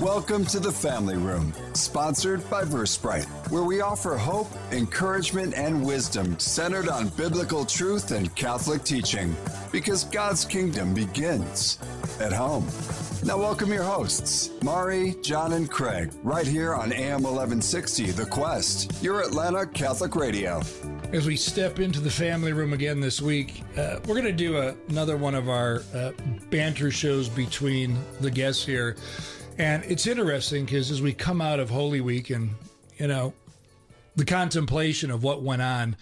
Welcome to the Family Room, sponsored by Versprite, where we offer hope, encouragement, and wisdom centered on biblical truth and Catholic teaching, because God's kingdom begins at home. Now, welcome your hosts, Mari, John, and Craig, right here on AM 1160 The Quest, your Atlanta Catholic radio. As we step into the family room again this week, uh, we're going to do a, another one of our uh, banter shows between the guests here. And it's interesting because as we come out of Holy Week and, you know, the contemplation of what went on,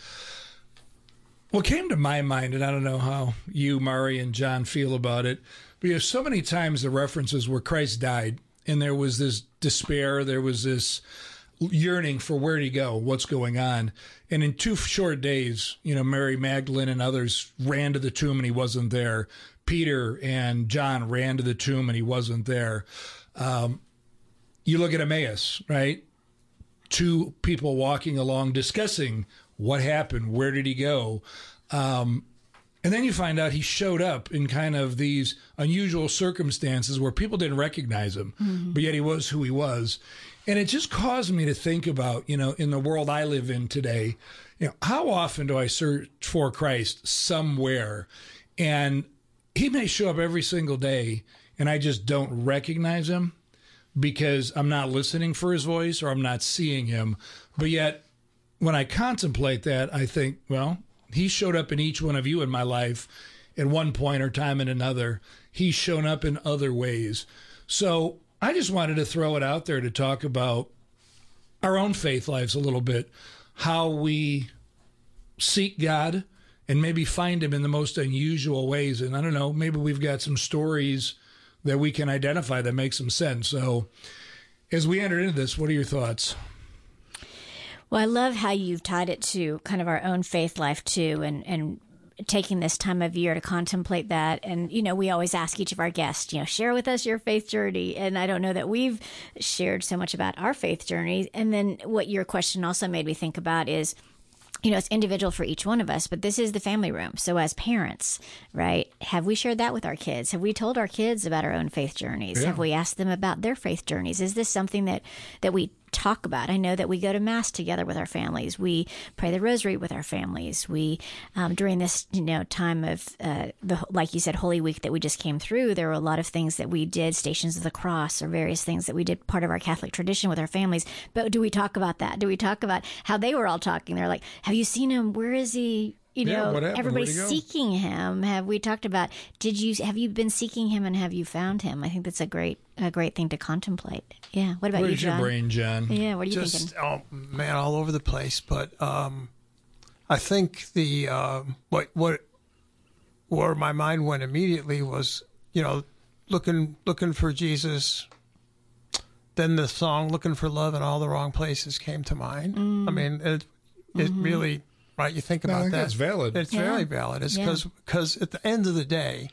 what came to my mind, and I don't know how you, Mari, and John feel about it, because so many times the references where Christ died and there was this despair, there was this yearning for where to go, what's going on. And in two short days, you know, Mary Magdalene and others ran to the tomb and he wasn't there. Peter and John ran to the tomb and he wasn't there. Um, you look at Emmaus, right? Two people walking along discussing what happened, where did he go? Um, and then you find out he showed up in kind of these unusual circumstances where people didn't recognize him, mm-hmm. but yet he was who he was. And it just caused me to think about, you know, in the world I live in today, you know, how often do I search for Christ somewhere? And he may show up every single day and I just don't recognize him because I'm not listening for his voice or I'm not seeing him. But yet, when I contemplate that, I think, well, he showed up in each one of you in my life at one point or time in another. He's shown up in other ways. So I just wanted to throw it out there to talk about our own faith lives a little bit, how we seek God and maybe find Him in the most unusual ways. And I don't know, maybe we've got some stories that we can identify that makes some sense. So, as we enter into this, what are your thoughts? Well, I love how you've tied it to kind of our own faith life too, and and taking this time of year to contemplate that. And, you know, we always ask each of our guests, you know, share with us your faith journey. And I don't know that we've shared so much about our faith journey. And then what your question also made me think about is, you know, it's individual for each one of us, but this is the family room. So, as parents, right, have we shared that with our kids? Have we told our kids about our own faith journeys? Yeah. Have we asked them about their faith journeys? Is this something that that we talk about. I know that we go to mass together with our families. We pray the rosary with our families. We um, during this you know time of uh, the like you said Holy Week that we just came through. There were a lot of things that we did, Stations of the Cross, or various things that we did part of our Catholic tradition with our families. But do we talk about that? Do we talk about how they were all talking? They're like, "Have you seen him? Where is he? You yeah, know everybody's seeking him. Have we talked about did you have you been seeking him and have you found him? I think that's a great a great thing to contemplate. Yeah. What about Where's you john? your brain john? Yeah what are you Just, thinking? oh man all over the place but um i think the uh, what what where my mind went immediately was you know looking looking for jesus. Then the song looking for love in all the wrong places came to mind. Mm. i mean it it mm-hmm. really right? You think about no, that. That's valid. It's yeah. very valid. It's because yeah. because at the end of the day,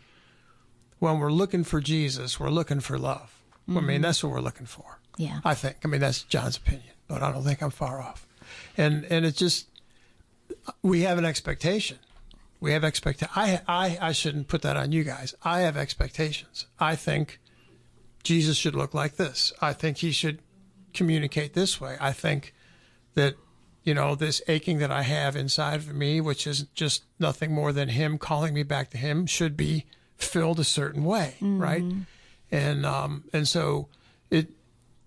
when we're looking for Jesus, we're looking for love. Mm-hmm. I mean, mm-hmm. that's what we're looking for. Yeah. I think. I mean, that's John's opinion, but I don't think I'm far off. And and it's just we have an expectation. We have expectation. I I I shouldn't put that on you guys. I have expectations. I think Jesus should look like this. I think he should communicate this way. I think that you know, this aching that I have inside of me, which is just nothing more than Him calling me back to Him, should be filled a certain way, mm-hmm. right? And um, and so it,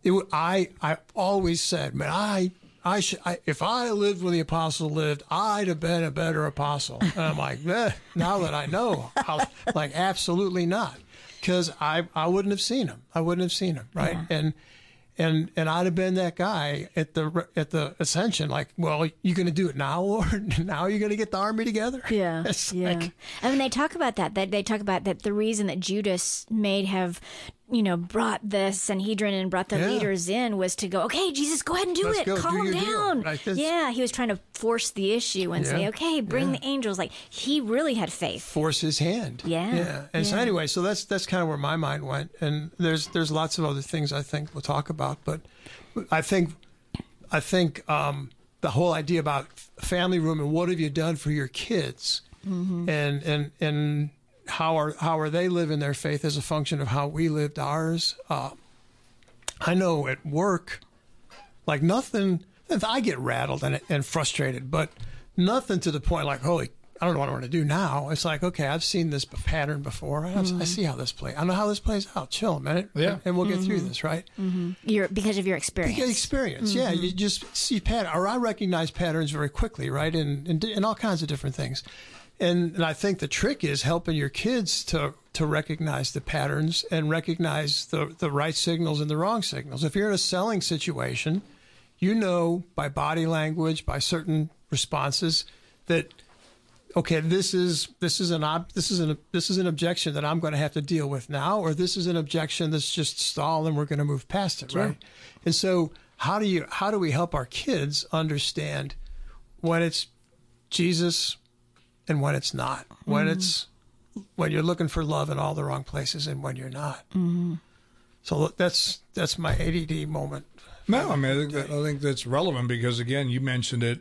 it, I, I always said, man, I, I should, I, if I lived when the apostle lived, I'd have been a better apostle. And I'm like, eh, now that I know, I'll, like, absolutely not, because I, I wouldn't have seen him. I wouldn't have seen him, right? Yeah. And and and I'd have been that guy at the at the ascension. Like, well, you're going to do it now, or now you're going to get the army together? Yeah, it's yeah. Like, I mean, they talk about that. That they talk about that the reason that Judas may have you know, brought the Sanhedrin and brought the yeah. leaders in was to go, okay, Jesus, go ahead and do Let's it. Go, Calm do down. Like yeah, he was trying to force the issue and yeah. say, okay, bring yeah. the angels. Like he really had faith. Force his hand. Yeah. Yeah. And so anyway, so that's that's kind of where my mind went. And there's there's lots of other things I think we'll talk about, but I think I think um, the whole idea about family room and what have you done for your kids, mm-hmm. and and and how are how are they living their faith as a function of how we lived ours? Uh, I know at work, like nothing. I get rattled and, and frustrated, but nothing to the point like, holy, I don't know what I want to do now. It's like, okay, I've seen this pattern before. I, mm-hmm. I see how this plays. I know how this plays out. Chill a minute, yeah, and we'll get mm-hmm. through this, right? Mm-hmm. You're, because of your experience. Because experience, yeah. You just see pattern, or I recognize patterns very quickly, right? And in, in, in all kinds of different things. And, and I think the trick is helping your kids to to recognize the patterns and recognize the, the right signals and the wrong signals. If you're in a selling situation, you know by body language, by certain responses, that okay, this is this is an ob- this is an this is an objection that I'm going to have to deal with now, or this is an objection that's just stalled and we're going to move past it, sure. right? And so, how do you how do we help our kids understand when it's Jesus and when it's not, when mm-hmm. it's when you're looking for love in all the wrong places and when you're not. Mm-hmm. So that's that's my ADD moment. No, I mean I think, that, I think that's relevant because again, you mentioned it.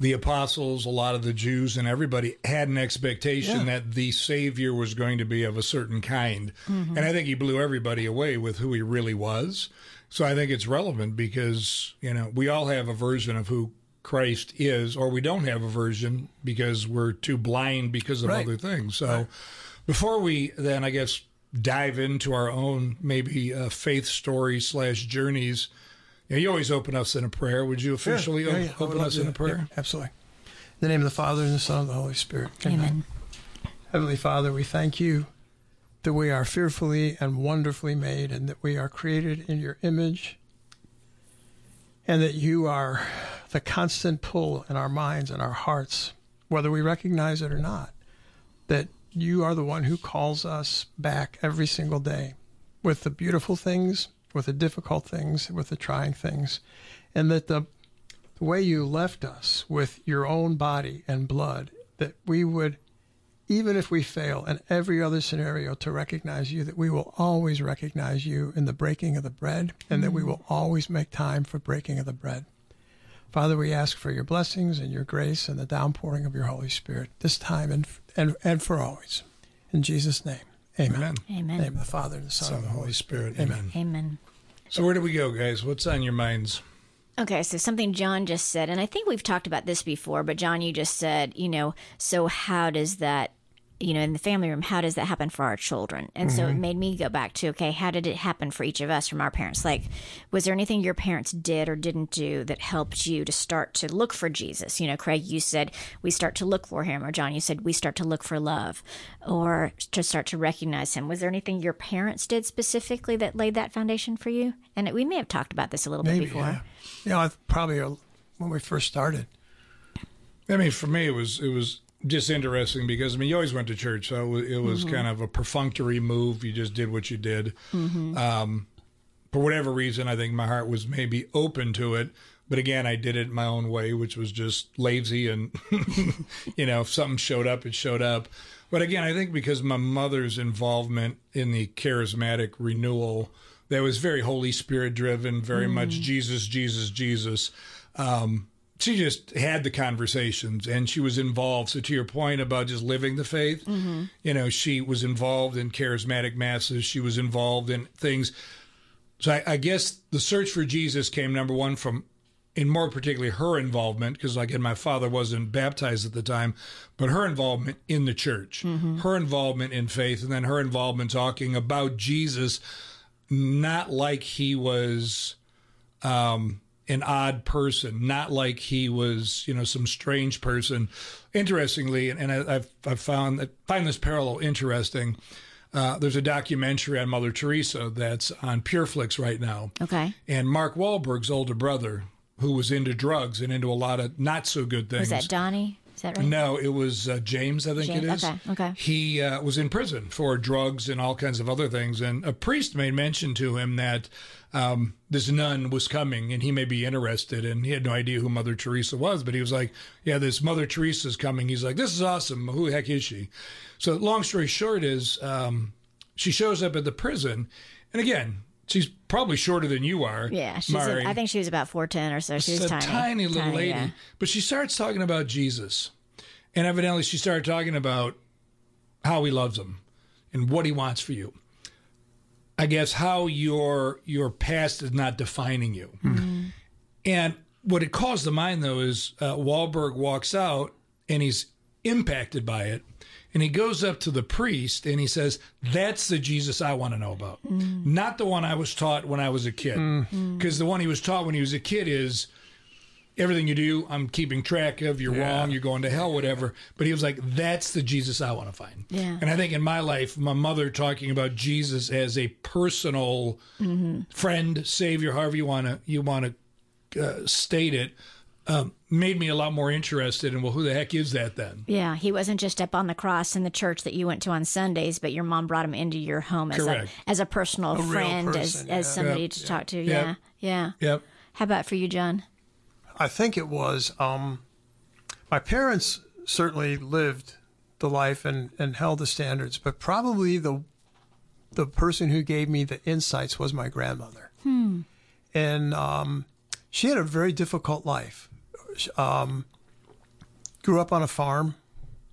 The apostles, a lot of the Jews, and everybody had an expectation yeah. that the Savior was going to be of a certain kind, mm-hmm. and I think he blew everybody away with who he really was. So I think it's relevant because you know we all have a version of who Christ is, or we don't have a version because we're too blind because of right. other things. So, right. before we then, I guess, dive into our own maybe uh, faith story slash journeys, you, know, you, always open us in a prayer. Would you officially yeah, yeah, open us in a prayer? absolutely. In the name of the Father and the Son and the Holy Spirit. Amen. Amen. Heavenly Father, we thank you that we are fearfully and wonderfully made, and that we are created in your image, and that you are the constant pull in our minds and our hearts, whether we recognize it or not, that you are the one who calls us back every single day with the beautiful things, with the difficult things, with the trying things, and that the, the way you left us with your own body and blood, that we would, even if we fail in every other scenario, to recognize you, that we will always recognize you in the breaking of the bread, and mm-hmm. that we mm. will always make time for breaking of the bread. Father, we ask for your blessings and your grace and the downpouring of your Holy Spirit this time and and, and for always. In Jesus' name. Amen. Amen. In the name of the Father and the Son, Son and the Holy Spirit. Amen. Amen. So where do we go, guys? What's on your minds? Okay, so something John just said, and I think we've talked about this before, but John, you just said, you know, so how does that you know, in the family room, how does that happen for our children? And mm-hmm. so it mm-hmm. made me go back to, okay, how did it happen for each of us from our parents? Like, was there anything your parents did or didn't do that helped you to start to look for Jesus? You know, Craig, you said we start to look for him, or John, you said we start to look for love or to start to recognize him. Was there anything your parents did specifically that laid that foundation for you? And we may have talked about this a little Maybe, bit before. Yeah, you know, probably when we first started. I mean, for me, it was, it was, just interesting because I mean you always went to church, so it was mm-hmm. kind of a perfunctory move. You just did what you did. Mm-hmm. Um, for whatever reason, I think my heart was maybe open to it, but again, I did it my own way, which was just lazy and you know if something showed up, it showed up. But again, I think because my mother's involvement in the charismatic renewal that was very Holy Spirit driven, very mm. much Jesus, Jesus, Jesus. Um, she just had the conversations and she was involved. So to your point about just living the faith, mm-hmm. you know, she was involved in charismatic masses. She was involved in things. So I, I guess the search for Jesus came number one from, in more particularly her involvement, because again, my father wasn't baptized at the time, but her involvement in the church, mm-hmm. her involvement in faith, and then her involvement talking about Jesus, not like he was, um, an odd person, not like he was, you know, some strange person. Interestingly, and, I've, I've found that find this parallel interesting. Uh, there's a documentary on Mother Teresa that's on PureFlix right now. Okay. And Mark Wahlberg's older brother, who was into drugs and into a lot of not so good things. Was that Donnie? Is that right? No, it was uh, James, I think James? it is. Okay, okay. He uh, was in prison for drugs and all kinds of other things. And a priest made mention to him that um, this nun was coming and he may be interested. And he had no idea who Mother Teresa was, but he was like, Yeah, this Mother Teresa's coming. He's like, This is awesome. Who the heck is she? So, long story short, is um, she shows up at the prison. And again, she's probably shorter than you are. Yeah, she's a, I think she was about 4'10 or so. She was a tiny. tiny little tiny, lady. yeah. But she starts talking about Jesus. And evidently, she started talking about how he loves him and what he wants for you. I guess how your your past is not defining you. Hmm. Mm-hmm. And what it calls to mind though is uh, Wahlberg walks out and he's impacted by it, and he goes up to the priest and he says, "That's the Jesus I want to know about, hmm. not the one I was taught when I was a kid, hmm. because the one he was taught when he was a kid is." Everything you do, I'm keeping track of. You're wrong. You're going to hell, whatever. But he was like, "That's the Jesus I want to find." Yeah. And I think in my life, my mother talking about Jesus as a personal friend, savior, however you want to you want to uh, state it, um, made me a lot more interested in well, who the heck is that then? Yeah, he wasn't just up on the cross in the church that you went to on Sundays, but your mom brought him into your home as a as a personal real friend, as person, as yeah. somebody Yep. to talk to. Yep. Yeah, yeah. Yep. How about for you, John? I think it was um, my parents certainly lived the life and, and held the standards, but probably the the person who gave me the insights was my grandmother. And um, she had a very difficult life. Um, grew up on a farm.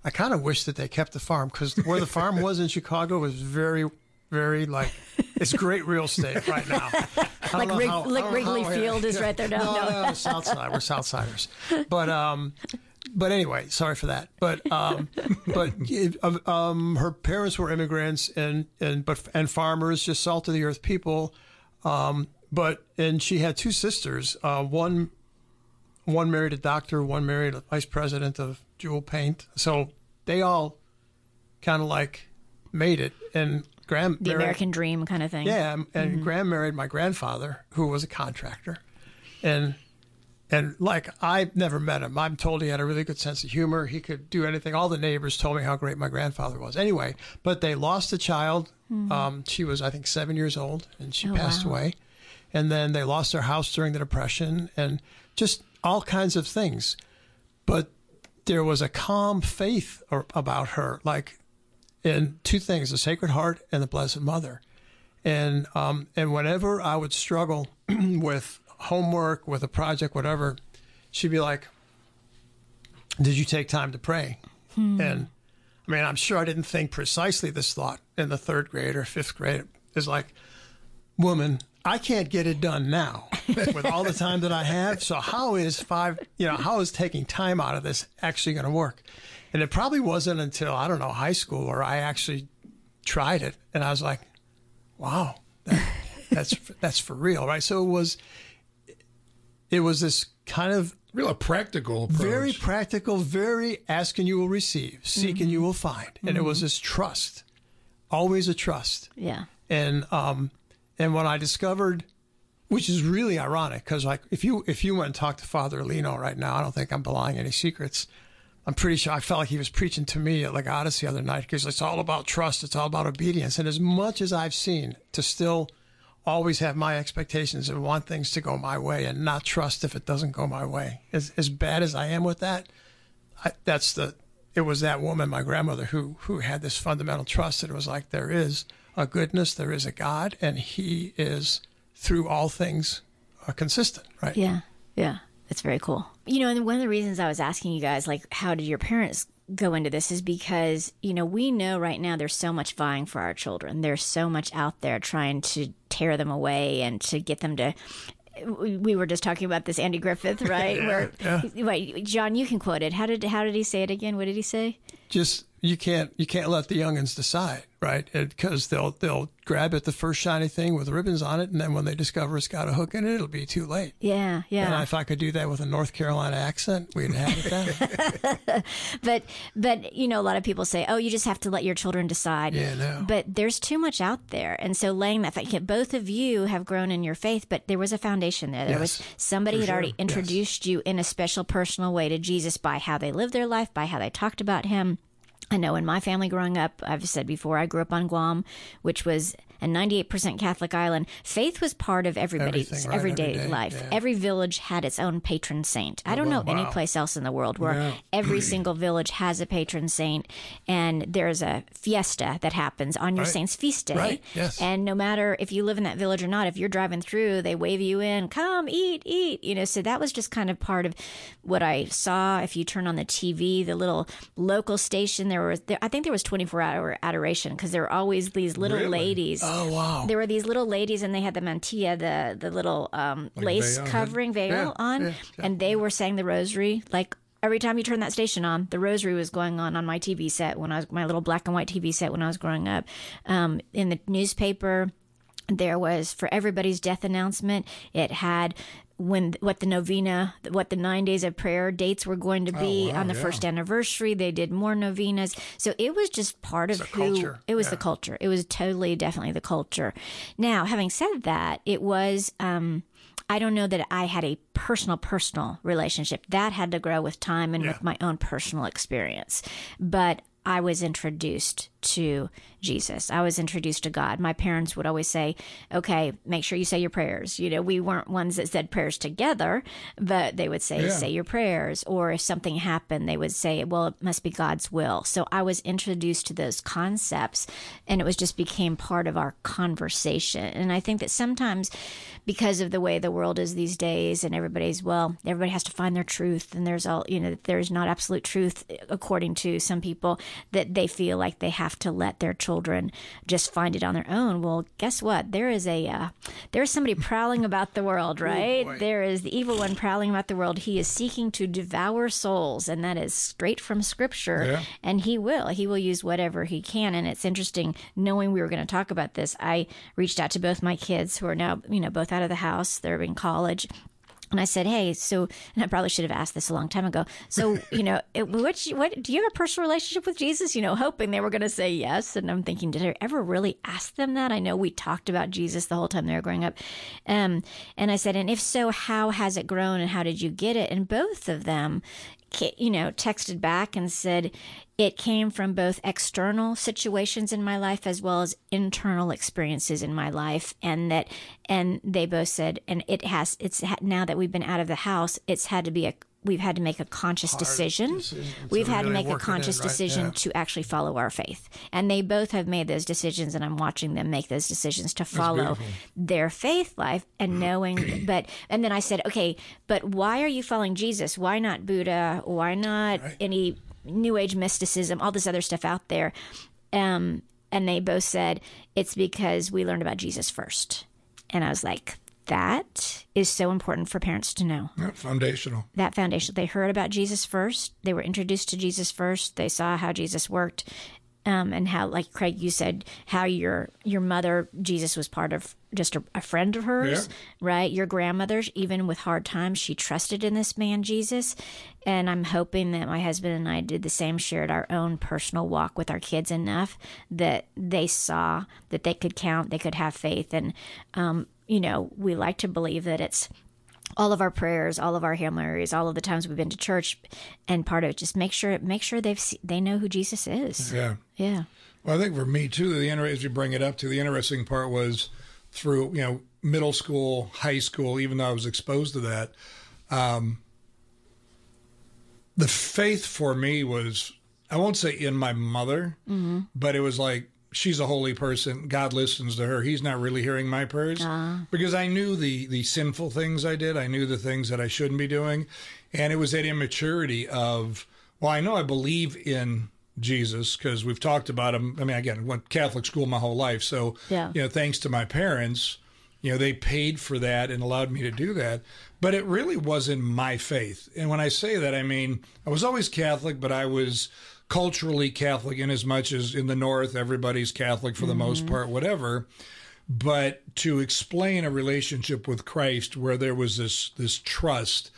I kind of wish that they kept the farm because where the farm was in Chicago was very, very like it's great real estate right now. Like Rig- how- like Wrigley Field is right there down No, there. no, South Side. We're South Siders. But um, but anyway, sorry for that. But um, but um, her parents were immigrants and and but and farmers, just salt of the earth people. Um, but and she had two sisters. Uh, one one married a doctor, one married a vice president of Jewel Paint. So they all kind of like made it. And Graham The married- American Dream kind of thing. yeah, and- and Graham married my grandfather, who was a contractor, and and like I never met him. I'm told he had a really good sense of humor. He could do anything. All the neighbors told me how great my grandfather was. Anyway, but they lost a child. Um, she was, I think, seven years old, and she Oh, passed wow. away. And then they lost their house during the depression, and just all kinds of things. But there was a calm faith or, about her, like in two things: the Sacred Heart and the Blessed Mother and um, and whenever I would struggle with homework, with a project, whatever, she'd be like, "Did you take time to pray?" And I mean, I'm sure I didn't think precisely this thought in the third grade or fifth grade. It's like, woman, I can't get it done now with all the time that I have. So how is five? You know, how is taking time out of this actually going to work? And it probably wasn't until I don't know high school where I actually tried it, and I was like, wow, that, that's that's for real, right? So it was, it was this kind of Real practical approach. very practical, very ask and you will receive, seek and you will find, and it was this trust, always a trust, Yeah. and um, and when I discovered, which is really ironic, because like if you if you went and talked to Father Lino right now, I don't think I'm bellying any secrets. I'm pretty sure I felt like he was preaching to me at Legatus the other night because it's all about trust, it's all about obedience. And as much as I've seen to still always have my expectations and want things to go my way and not trust if it doesn't go my way, as, as bad as I am with that, I, that's the, it was that woman, my grandmother, who, who had this fundamental trust that it was like, there is a goodness, there is a God, and he is through all things uh, consistent, right? Yeah. Yeah. That's very cool. You know, and one of the reasons I was asking you guys, like, how did your parents go into this is because, you know, we know right now there's so much vying for our children. There's so much out there trying to tear them away and to get them to. we we were just talking about this Andy Griffith, right? Where, wait, John, you can quote it. How did how did he say it again? What did he say? just you can't you can't let the youngins decide, right? Because they'll they'll grab at the first shiny thing with ribbons on it, and then when they discover it's got a hook in it, it'll be too late. Yeah, yeah. And if I could do that with a North Carolina accent, we'd have it then. but but you know a lot of people say oh you just have to let your children decide Yeah, no. but there's too much out there and so laying that fact both of you have grown in your faith but there was a foundation there there was somebody had sure, already yes. introduced you in a special personal way to jesus by how they lived their life by how they talked about him I know in my family growing up, I've said before, I grew up on Guam, which was a 98% Catholic island. Faith was part of everybody's right, everyday every day, life. yeah. Every village had its own patron saint. I oh, don't know any place else in the world where every single village has a patron saint and there's a fiesta that happens on your Right. saint's feast day. Right, yes. And no matter if you live in that village or not, if you're driving through, they wave you in, come eat, eat. You know, so that was just kind of part of what I saw. If you turn on the TV, the little local station, there was, there, I think there was 24 hour adoration because there were always these little Really? ladies Oh wow! There were these little ladies, and they had the mantilla, the the little um, lace veil, covering veil Yeah, on, yeah, and they were saying the rosary like. Every time you turn that station on, the rosary was going on on my TV set when I was my little black and white TV set when I was growing up. Um, in the newspaper, there was for everybody's death announcement. It had when what the novena, what the nine days of prayer dates were going to be wow, on the yeah. first anniversary. They did more novenas, so it was just part of who culture, it was. yeah. The culture. It was totally, definitely the culture. Now, having said that, it was. Um, I don't know that I had a personal, personal relationship. That had to grow with time and with my own personal experience. But I was introduced to Jesus. I was introduced to God. My parents would always say, okay, make sure you say your prayers. You know, we weren't ones that said prayers together, but they would say, Yeah. say your prayers. Or if something happened, they would say, well, it must be God's will. So I was introduced to those concepts and it was just became part of our conversation. And I think that sometimes because of the way the world is these days and everybody's, well, everybody has to find their truth and there's all, you know, there's not absolute truth according to some people that they feel like they have to let their children just find it on their own. Well, guess what? There is a, uh, there's somebody prowling about the world, right? boy. there is the evil one prowling about the world. He is seeking to devour souls, and that is straight from scripture. Yeah. And he will. He will use whatever he can. And it's interesting knowing we were going to talk about this. I reached out to both my kids who are now, you know, both out of the house. They're in college. And I said, "Hey, so," and I probably should have asked this a long time ago. So, you know, it, what, what do you have a personal relationship with Jesus? You know, hoping they were going to say yes. And I'm thinking, did I ever really ask them that? I know we talked about Jesus the whole time they were growing up. Um, and I said, and if so, how has it grown, and how did you get it? And both of them, you know, texted back and said it came from both external situations in my life as well as internal experiences in my life and that and they both said and it has it's now that we've been out of the house it's had to be a we've had to make a conscious decision. decision We've had to make a it in, conscious right? decision Yeah. to actually follow our faith. And they both have made those decisions and I'm watching them make those decisions to follow their faith life and knowing but and then I said, "Okay, but why are you following Jesus? Why not Buddha? Why not any new age mysticism, all this other stuff out there?" Um and they both said, "It's because we learned about Jesus first. And I was like, that is so important for parents to know Yeah, foundational. that foundation. They heard about Jesus first. They were introduced to Jesus first. They saw how Jesus worked, um, and how, like Craig, you said, how your your mother Jesus was part of just a, a friend of hers, Yeah. right? Your grandmother, even with hard times, she trusted in this man Jesus, and I'm hoping that my husband and I did the same, shared our own personal walk with our kids enough that they saw that they could count, they could have faith, and um, you know, we like to believe that it's all of our prayers, all of our Hail Marys, all of the times we've been to church, and part of it just make sure make sure they've they know who Jesus is. Yeah. Yeah, Well, I think for me too, the as you bring it up to the interesting part was through you know middle school, high school. Even though I was exposed to that, um, the faith for me was I won't say in my mother, but it was like she's a holy person. God listens to her. He's not really hearing my prayers ah. because I knew the the sinful things I did. I knew the things that I shouldn't be doing, and it was that immaturity of well, I know I believe in Jesus because we've talked about him. I mean, again, went Catholic school my whole life, so Yeah. you know, thanks to my parents, you know, they paid for that and allowed me to do that. But it really wasn't my faith. And when I say that, I mean I was always Catholic, but I was culturally Catholic in as much as in the North, everybody's Catholic for the most part, whatever. But to explain a relationship with Christ where there was this this trust,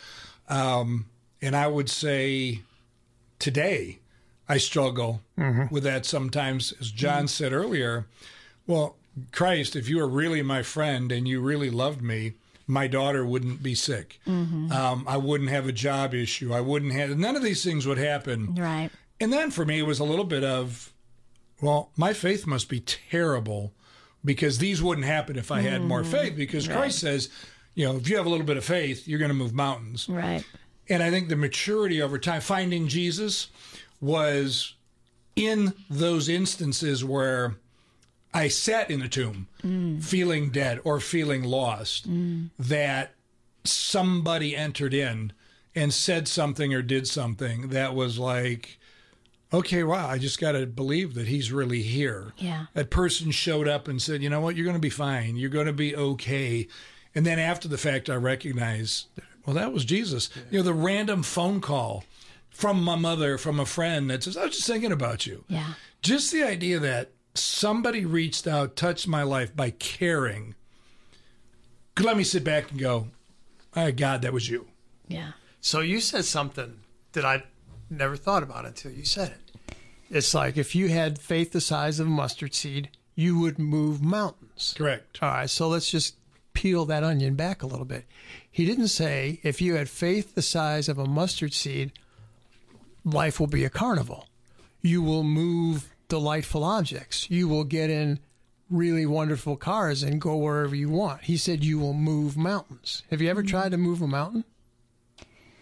um, and I would say today I struggle with that sometimes. As John said earlier, well, Christ, if you were really my friend and you really loved me, my daughter wouldn't be sick. Um, I wouldn't have a job issue. I wouldn't have none of these things would happen. right. And then for me, it was a little bit of, well, my faith must be terrible because these wouldn't happen if I had more mm. faith. Because Christ says, you know, if you have a little bit of faith, you're going to move mountains. Right. And I think the maturity over time, finding Jesus was in those instances where I sat in a tomb mm. feeling dead or feeling lost, mm. that somebody entered in and said something or did something that was like, okay, wow, I just got to believe that he's really here. Yeah. That person showed up and said, you know what, you're going to be fine. You're going to be okay. And then after the fact, I recognize, well, that was Jesus. You know, the random phone call from my mother, from a friend that says, I was just thinking about you. Yeah. Just the idea that somebody reached out, touched my life by caring, could let me sit back and go, oh, God, that was you. Yeah. So you said something that I never thought about until you said it. It's like if you had faith the size of a mustard seed, you would move mountains. Correct. All right, so let's just peel that onion back a little bit. He didn't say if you had faith the size of a mustard seed, life will be a carnival. You will move delightful objects. You will get in really wonderful cars and go wherever you want. He said you will move mountains. Have you ever mm-hmm. tried to move a mountain?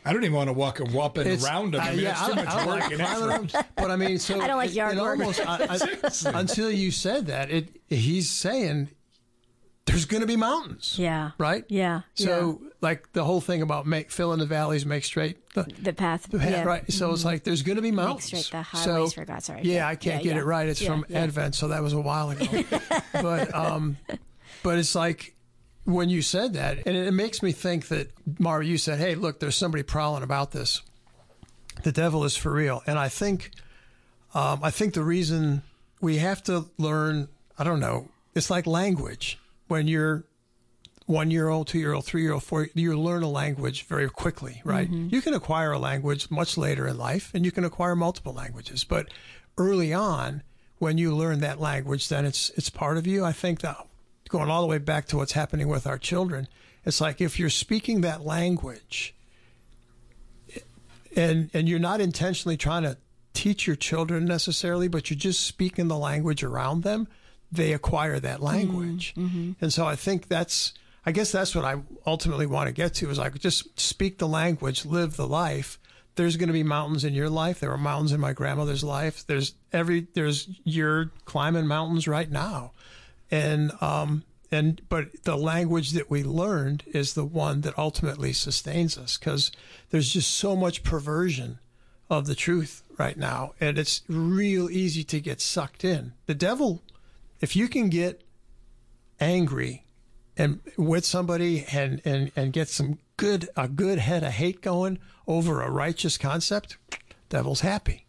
I don't even want to walk a whopping It's- around them. I uh, mean, yeah, it's too I, much I don't work like and climbing effort. them, but I mean, so I don't like yard it work. almost I, I, until you said that, it he's saying there's going to be mountains, Yeah. right? Yeah. So like the whole thing about make fill in the valleys, make straight the, the path. the path, yeah. right? So it's like there's going to be mountains. straight the so, highways for God. Sorry. Yeah, Yeah. I can't Yeah, get yeah. it right. It's Yeah, from yeah. Advent, so that was a while ago. but um, but it's like when you said that, and it, it makes me think that Mari, you said, "Hey, look, there's somebody prowling about this. The devil is for real." And I think, um, I think the reason we have to learn, I don't know, it's like language. When you're one year old, two year old, three year old, four, you learn a language very quickly, right? You can acquire a language much later in life and you can acquire multiple languages. But early on, when you learn that language, then it's it's part of you. I think that going all the way back to what's happening with our children, it's like if you're speaking that language and and you're not intentionally trying to teach your children necessarily, but you're just speaking the language around them, they acquire that mm-hmm. language. Mm-hmm. And so I think that's I guess that's what I ultimately want to get to is like just speak the language, live the life. There's going to be mountains in your life. There were mountains in my grandmother's life. There's every there's you're climbing mountains right now. And um and but the language that we learned is the one that ultimately sustains us because there's just so much perversion of the truth right now and it's real easy to get sucked in. The devil if you can get angry and with somebody and and and get some good a good head of hate going over a righteous concept devil's happy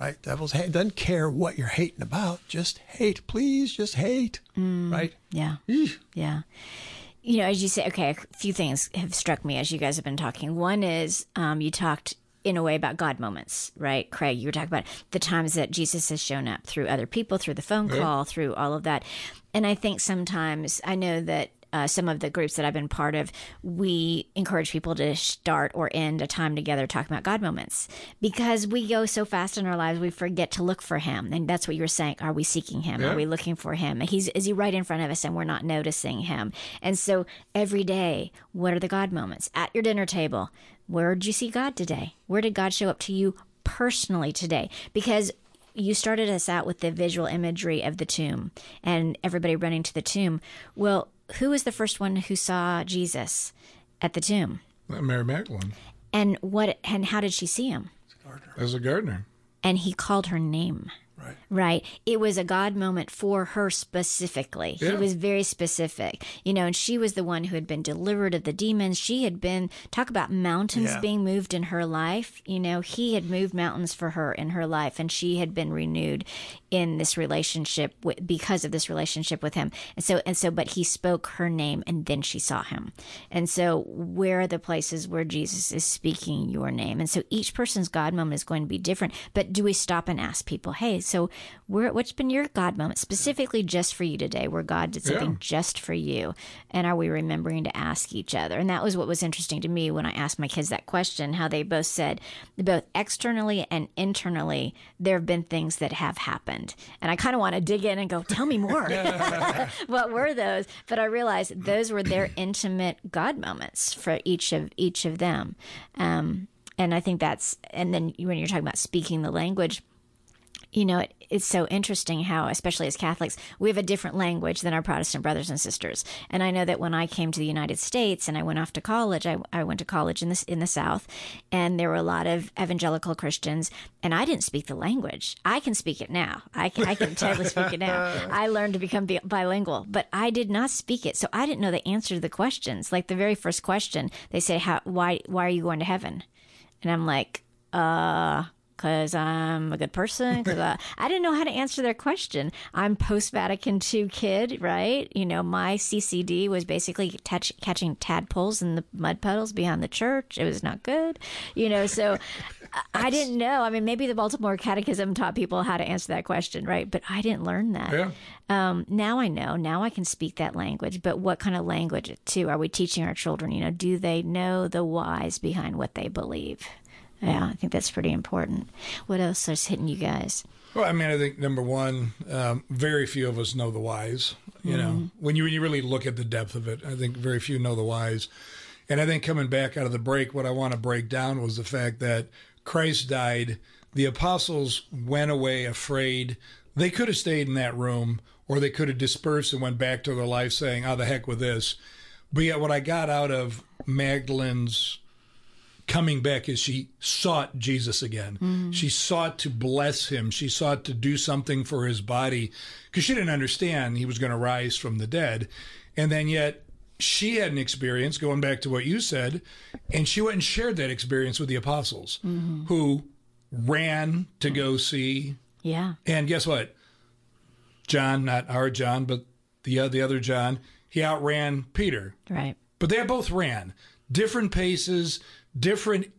right devil's ha- doesn't care what you're hating about just hate please just hate right Yeah. Yeah. You know, as you say, okay, a few things have struck me as you guys have been talking. One is um, you talked in a way about God moments, right? Craig, you were talking about the times that Jesus has shown up through other people, through the phone call, through all of that. And I think sometimes, I know that uh, some of the groups that I've been part of, we encourage people to start or end a time together talking about God moments because we go so fast in our lives, we forget to look for Him. And that's what you were saying. Are we seeking Him? Yeah. Are we looking for Him? He's is He right in front of us and we're not noticing Him? And so every day, what are the God moments at your dinner table? Where did you see God today? Where did God show up to you personally today? Because you started us out with the visual imagery of the tomb and everybody running to the tomb. Well, who was the first one who saw Jesus at the tomb? Mary Magdalene And what and how did she see him? as a gardener. And he called her name. Right Right. It was a God moment for her specifically. Yeah. He was very specific. You know, and she was the one who had been delivered of the demons. She had been, talk about mountains Yeah. being moved in her life. You know, he had moved mountains for her in her life, and she had been renewed in this relationship with, because of this relationship with him. And so, and so, but he spoke her name and then she saw him. And so, where are the places where Jesus is speaking your name? And so, each person's God moment is going to be different. But do we stop and ask people, hey, so where, what's been your God moment specifically just for you today, where God did something Yeah. just for you? And are we remembering to ask each other? And that was what was interesting to me when I asked my kids that question, how they both said, both externally and internally, there have been things that have happened. And I kind of want to dig in and go, tell me more. what were those? But I realized those were their intimate God moments for each of each of them. Um, and I think that's and then when you're talking about speaking the language, you know, it, it's so interesting how, especially as Catholics, we have a different language than our Protestant brothers and sisters. And I know that when I came to the United States and I went off to college, I, I went to college in the, in the South, and there were a lot of evangelical Christians, and I didn't speak the language. I can speak it now. I can, I can totally speak it now. I learned to become bilingual, but I did not speak it. So I didn't know the answer to the questions. Like the very first question, they say, how, why, why are you going to heaven? And I'm like, uh, because I'm a good person. Because I, I didn't know how to answer their question. I'm post Vatican II kid, right? You know, my CCD was basically touch, catching tadpoles in the mud puddles behind the church. It was not good, you know. So I didn't know. I mean, maybe the Baltimore Catechism taught people how to answer that question, right? But I didn't learn that. Yeah. Um, now I know. Now I can speak that language. But what kind of language, too, are we teaching our children? You know, do they know the whys behind what they believe? Yeah, I think that's pretty important. What else is hitting you guys? Well, I mean, I think number one, um, very few of us know the whys. You mm know, mm-hmm. when you when you really look at the depth of it, I think very few know the whys. And I think coming back out of the break, what I want to break down was the fact that Christ died. The apostles went away afraid. They could have stayed in that room, or they could have dispersed and went back to their life, saying, "Oh, the heck with this." But yet, what I got out of Magdalene's coming back is she sought Jesus again. Mm-hmm. She sought to bless him. She sought to do something for his body because she didn't understand he was going to rise from the dead. And then yet she had an experience going back to what you said, and she went and shared that experience with the apostles mm-hmm. who ran to go see. Yeah. And guess what? John, not our John, but the uh, the other John, he outran Peter. Right. But they both ran different paces, different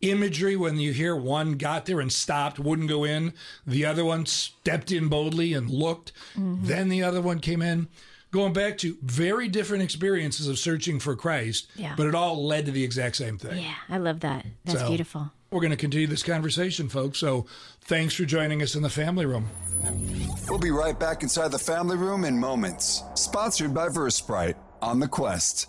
imagery when you hear one got there and stopped, wouldn't go in, the other one stepped in boldly and looked, mm-hmm. then the other one came in. Going back to very different experiences of searching for Christ, yeah. but it all led to the exact same thing. Yeah, I love that. That's so, beautiful. We're going to continue this conversation, folks. So thanks for joining us in the family room. We'll be right back inside the family room in moments. Sponsored by Versprite on the Quest.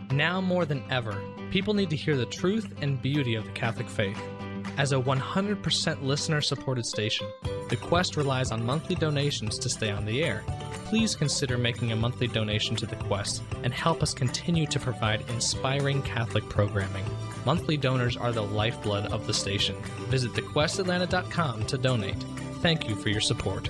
Now more than ever, people need to hear the truth and beauty of the Catholic faith. As a 100% listener supported station, The Quest relies on monthly donations to stay on the air. Please consider making a monthly donation to The Quest and help us continue to provide inspiring Catholic programming. Monthly donors are the lifeblood of the station. Visit thequestatlanta.com to donate. Thank you for your support.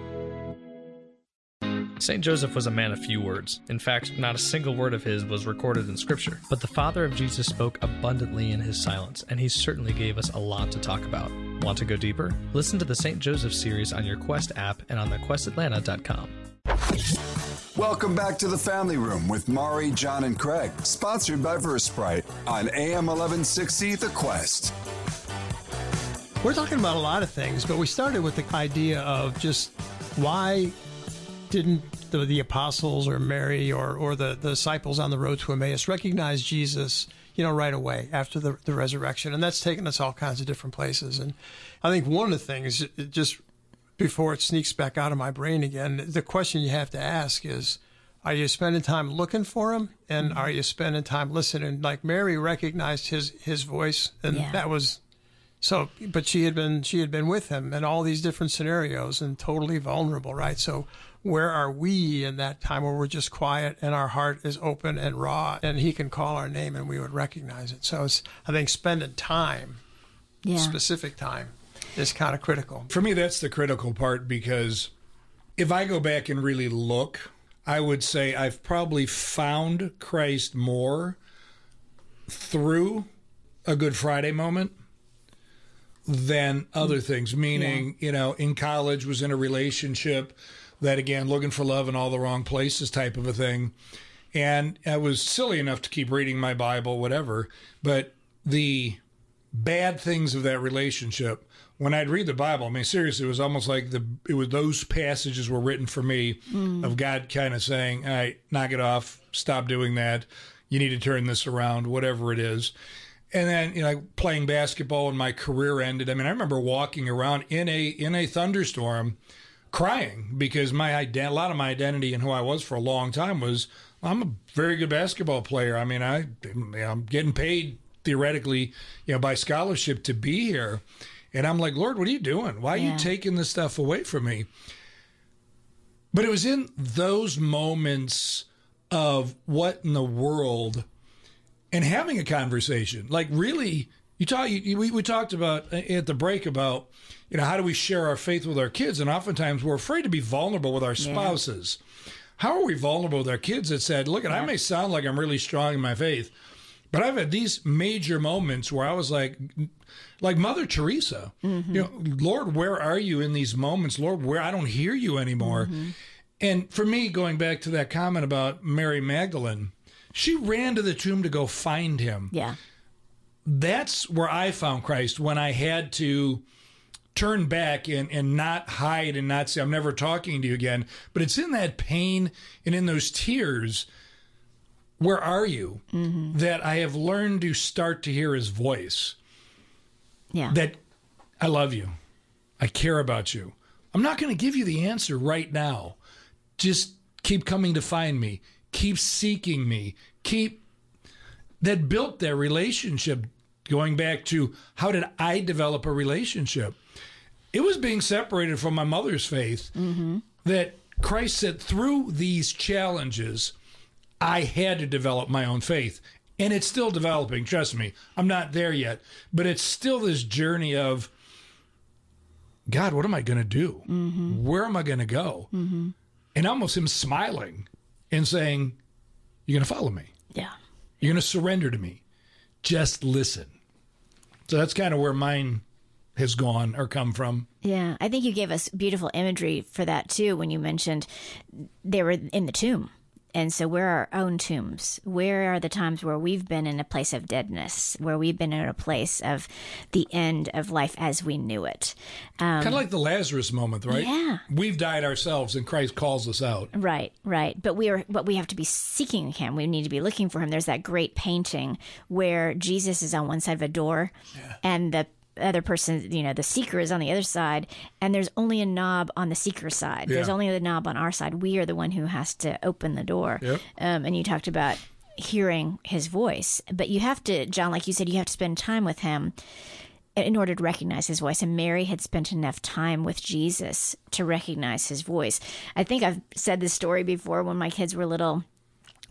St. Joseph was a man of few words. In fact, not a single word of his was recorded in Scripture. But the father of Jesus spoke abundantly in his silence, and he certainly gave us a lot to talk about. Want to go deeper? Listen to the St. Joseph series on your Quest app and on thequestatlanta.com. Welcome back to the Family Room with Mari, John, and Craig, sponsored by Versprite on AM 1160 The Quest. We're talking about a lot of things, but we started with the idea of just why didn't the, the apostles or Mary or, or the, the disciples on the road to Emmaus recognize Jesus, you know, right away after the, the resurrection? And that's taken us all kinds of different places. And I think one of the things, just before it sneaks back out of my brain again, the question you have to ask is, are you spending time looking for him and mm-hmm. are you spending time listening like mary recognized his his voice and Yeah. that was so but she had been she had been with him in all these different scenarios and totally vulnerable right so where are we in that time where we're just quiet and our heart is open and raw and he can call our name and we would recognize it so it's i think spending time Yeah. specific time is kind of critical For me, that's the critical part because if I go back and really look, I would say I've probably found Christ more through a Good Friday moment than other things. Mm-hmm. Meaning, you know, in college was in a relationship that again looking for love in all the wrong places type of a thing. And I was silly enough to keep reading my Bible, whatever. But the bad things of that relationship, when I'd read the Bible, I mean, seriously, it was almost like the it was those passages were written for me hmm. of God kind of saying, "All right, knock it off, stop doing that. You need to turn this around, whatever it is." And then, you know, playing basketball and my career ended. I mean, I remember walking around in a in a thunderstorm, crying because my ident- a lot of my identity and who I was for a long time was I'm a very good basketball player. I mean, I I'm getting paid theoretically, you know, by scholarship to be here. And I'm like, Lord, what are you doing? Why are Yeah. you taking this stuff away from me? But it was in those moments of what in the world and having a conversation. Like really, you talk. You, we we talked about at the break about you know how do we share our faith with our kids, and oftentimes we're afraid to be vulnerable with our spouses. How are we vulnerable with our kids that said, "Look, at I may sound like I'm really strong in my faith, but I've had these major moments where I was like." Like Mother Teresa, mm-hmm. you know, Lord, where are you in these moments? Lord, where I don't hear you anymore. Mm-hmm. And for me, going back to that comment about Mary Magdalene, she ran to the tomb to go find him. Yeah. That's where I found Christ when I had to turn back and, and not hide and not say, I'm never talking to you again. But it's in that pain and in those tears, where are you? Mm-hmm. That I have learned to start to hear his voice Yeah. that I love you. I care about you. I'm not going to give you the answer right now. Just keep coming to find me. Keep seeking me. Keep that built that relationship going back to how did I develop a relationship? It was being separated from my mother's faith mm-hmm. that Christ said through these challenges, I had to develop my own faith. And it's still developing, trust me. I'm not there yet, but it's still this journey of God, what am I going to do? Mm-hmm. Where am I going to go? Mm-hmm. And almost him smiling and saying, You're going to follow me. yeah. You're going to surrender to me. Just listen. So that's kind of where mine has gone or come from. Yeah, I think you gave us beautiful imagery for that too when you mentioned they were in the tomb. And so, where are our own tombs? Where are the times where we've been in a place of deadness, where we've been in a place of the end of life as we knew it? Um, kind of like the Lazarus moment, right? Yeah. We've died ourselves and Christ calls us out. Right, right. But we are but we have to be seeking him. We need to be looking for him. There's that great painting where Jesus is on one side of a door and the other person, you know, the seeker is on the other side, and there's only a knob on the seeker side. There's only the knob on our side. We are the one who has to open the door. Yep. Um, and you talked about hearing his voice, but you have to, John, like you said, you have to spend time with him in order to recognize his voice. And Mary had spent enough time with Jesus to recognize his voice. I think I've said this story before when my kids were little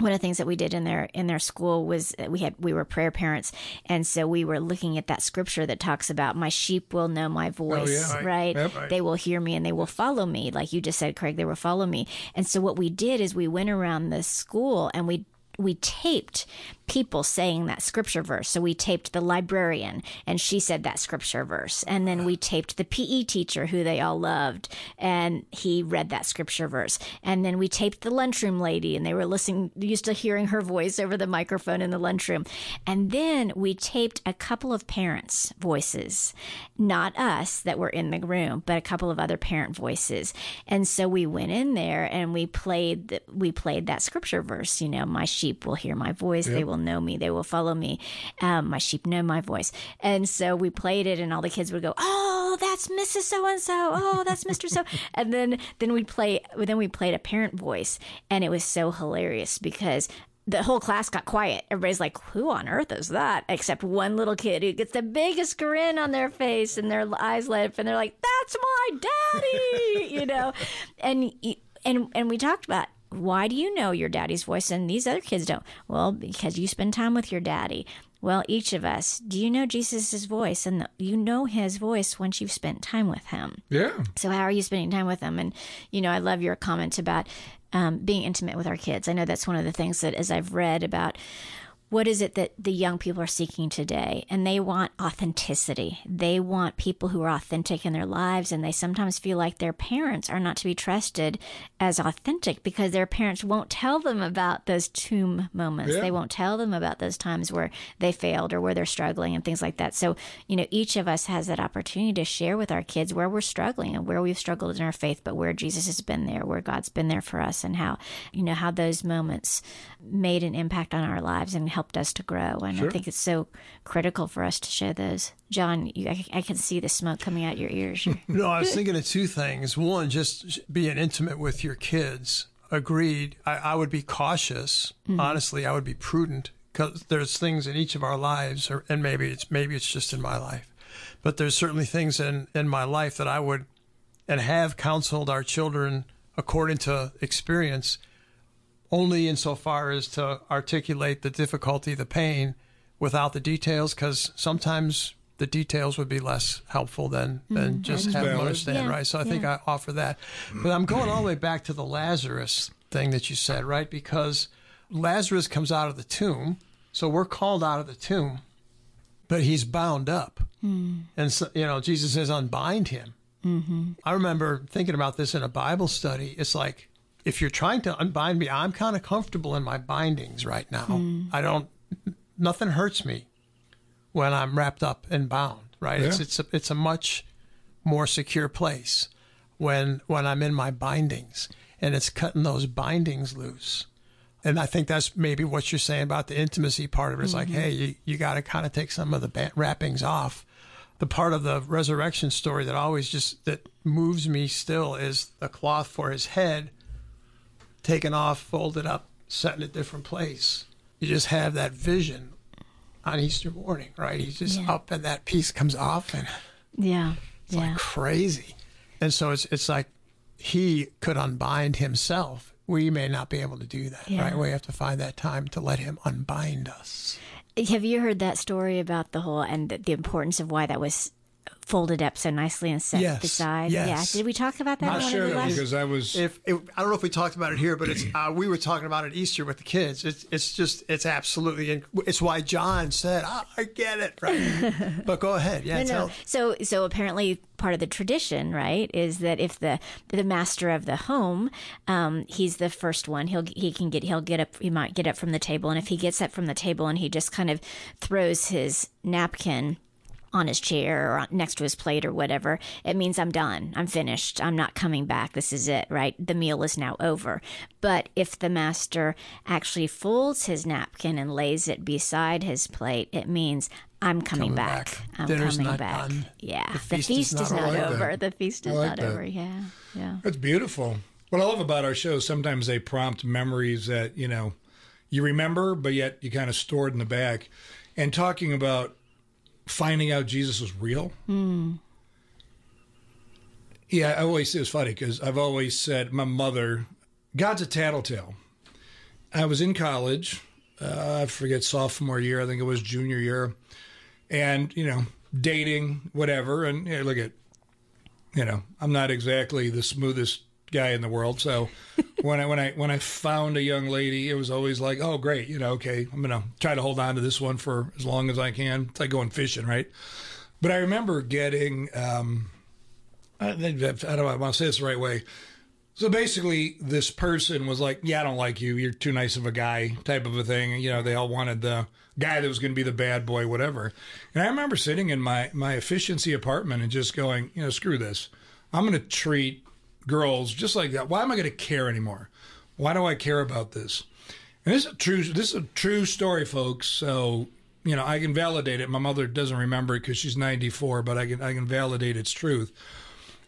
one of the things that we did in their in their school was uh, we had we were prayer parents and so we were looking at that scripture that talks about my sheep will know my voice Oh, yeah. right, Yep. Right. they will hear me and they will follow me like you just said craig they will follow me and so what we did is we went around the school and we we taped people saying that scripture verse. So we taped the librarian and she said that scripture verse. And then we taped the PE teacher who they all loved and he read that scripture verse. And then we taped the lunchroom lady and they were listening, used to hearing her voice over the microphone in the lunchroom. And then we taped a couple of parents' voices, not us that were in the room, but a couple of other parent voices. And so we went in there and we played the, we played that scripture verse, you know, my sheep will hear my voice, they will know me, they will follow me. Um, my sheep know my voice. And so we played it and all the kids would go, "Oh, that's Mrs. so and so. Oh, that's Mr. so." and then then we'd play then we played a parent voice and it was so hilarious because the whole class got quiet. Everybody's like, "Who on earth is that?" Except one little kid who gets the biggest grin on their face and their eyes light up, and they're like, "That's my daddy," you know. And and and we talked about why do you know your daddy's voice and these other kids don't? Well, because you spend time with your daddy. Well, each of us, do you know Jesus' voice? And you know his voice once you've spent time with him. Yeah. So, how are you spending time with them? And, you know, I love your comment about um, being intimate with our kids. I know that's one of the things that, as I've read about what is it that the young people are seeking today, and they want authenticity. They want people who are authentic in their lives, and they sometimes feel like their parents are not to be trusted as authentic because their parents won't tell them about those tomb moments. Yeah. They won't tell them about those times where they failed or where they're struggling and things like that. So, you know, each of us has that opportunity to share with our kids where we're struggling and where we've struggled in our faith, but where Jesus has been there, where God's been there for us, and how, you know, how those moments made an impact on our lives and helped us to grow. And I think it's so critical for us to share those. John, you, I, I can see the smoke coming out your ears. No, I was thinking of two things. One, just being intimate with your kids. Agreed. I, I would be cautious. Mm-hmm. Honestly, I would be prudent because there's things in each of our lives, or, and maybe it's maybe it's just in my life, but there's certainly things in in my life that I would and have counseled our children according to experience, only insofar as to articulate the difficulty, the pain, without the details, because sometimes the details would be less helpful than than just have them understand, Yeah, right? So I think. I offer that, but I'm going all the way back to the Lazarus thing that you said, right? Because Lazarus comes out of the tomb, so we're called out of the tomb, but he's bound up, and so you know Jesus says, "Unbind him." I remember thinking about this in a Bible study. It's like, if you're trying to unbind me, I'm kind of comfortable in my bindings right now. Hmm. I don't, nothing hurts me when I'm wrapped up and bound, right? It's, Yeah. it's, a, it's a much more secure place when, when I'm in my bindings and it's cutting those bindings loose. And I think that's maybe what you're saying about the intimacy part of it. It's like, mm-hmm. hey, you, you got to kind of take some of the ba- wrappings off the part of the resurrection story that always just that moves me still is the cloth for his head taken off folded up set in a different place you just have that vision on easter morning right he's just Yeah. up and that piece comes off and yeah. it's Yeah. like crazy and so it's it's like he could unbind himself we may not be able to do that Yeah. right we have to find that time to let him unbind us Have you heard that story about the whole and the, the importance of why that was folded up so nicely and set Yes, beside? yes. Yeah. Did we talk about that? Not sure though, because I was. if it, I don't know if we talked about it here, but it's uh, we were talking about it Easter with the kids. It's it's just it's absolutely it's why John said "Ah, I get it right. but go ahead, yeah. no, tell, no. So, so apparently, part of the tradition, right, is that if the the master of the home, um, he's the first one. He'll he can get he'll get up. He might get up from the table, and if he gets up from the table and he just kind of throws his napkin on his chair or next to his plate or whatever, it means I'm done. I'm finished. I'm not coming back. This is it, right? The meal is now over. But if the master actually folds his napkin and lays it beside his plate, it means I'm coming, Coming back. back. I'm Dinner's coming back. done. Yeah. The The feast feast, is is not not, over. I like over. that. The feast is like not that. over. Yeah. Yeah. That's beautiful. What I love about our shows, sometimes they prompt memories that, you know, you remember, but yet you kind of stored in the back. And talking about finding out Jesus was real. Yeah, I always it was funny because I've always said my mother, God's a tattletale. I was in college, uh, I forget sophomore year, I think it was junior year, and you know, dating, whatever, and you know, look at, you know, I'm not exactly the smoothest guy in the world, so when I when I when I found a young lady, it was always like, oh great, you know, okay, I'm gonna try to hold on to this one for as long as I can. It's like going fishing, right? But I remember getting. Um, I, I don't know, I want to say this the right way. So basically, this person was like, "Yeah, I don't like you. You're too nice of a guy," type of a thing. You know, they all wanted the guy that was going to be the bad boy, whatever. And I remember sitting in my my efficiency apartment and just going, you know, screw this. I'm going to treat girls just like that. Why am I going to care anymore? Why do I care about this? And this is a true. This is a true story, folks. So you know, I can validate it. My mother doesn't remember it because she's 94, but I can I can validate its truth.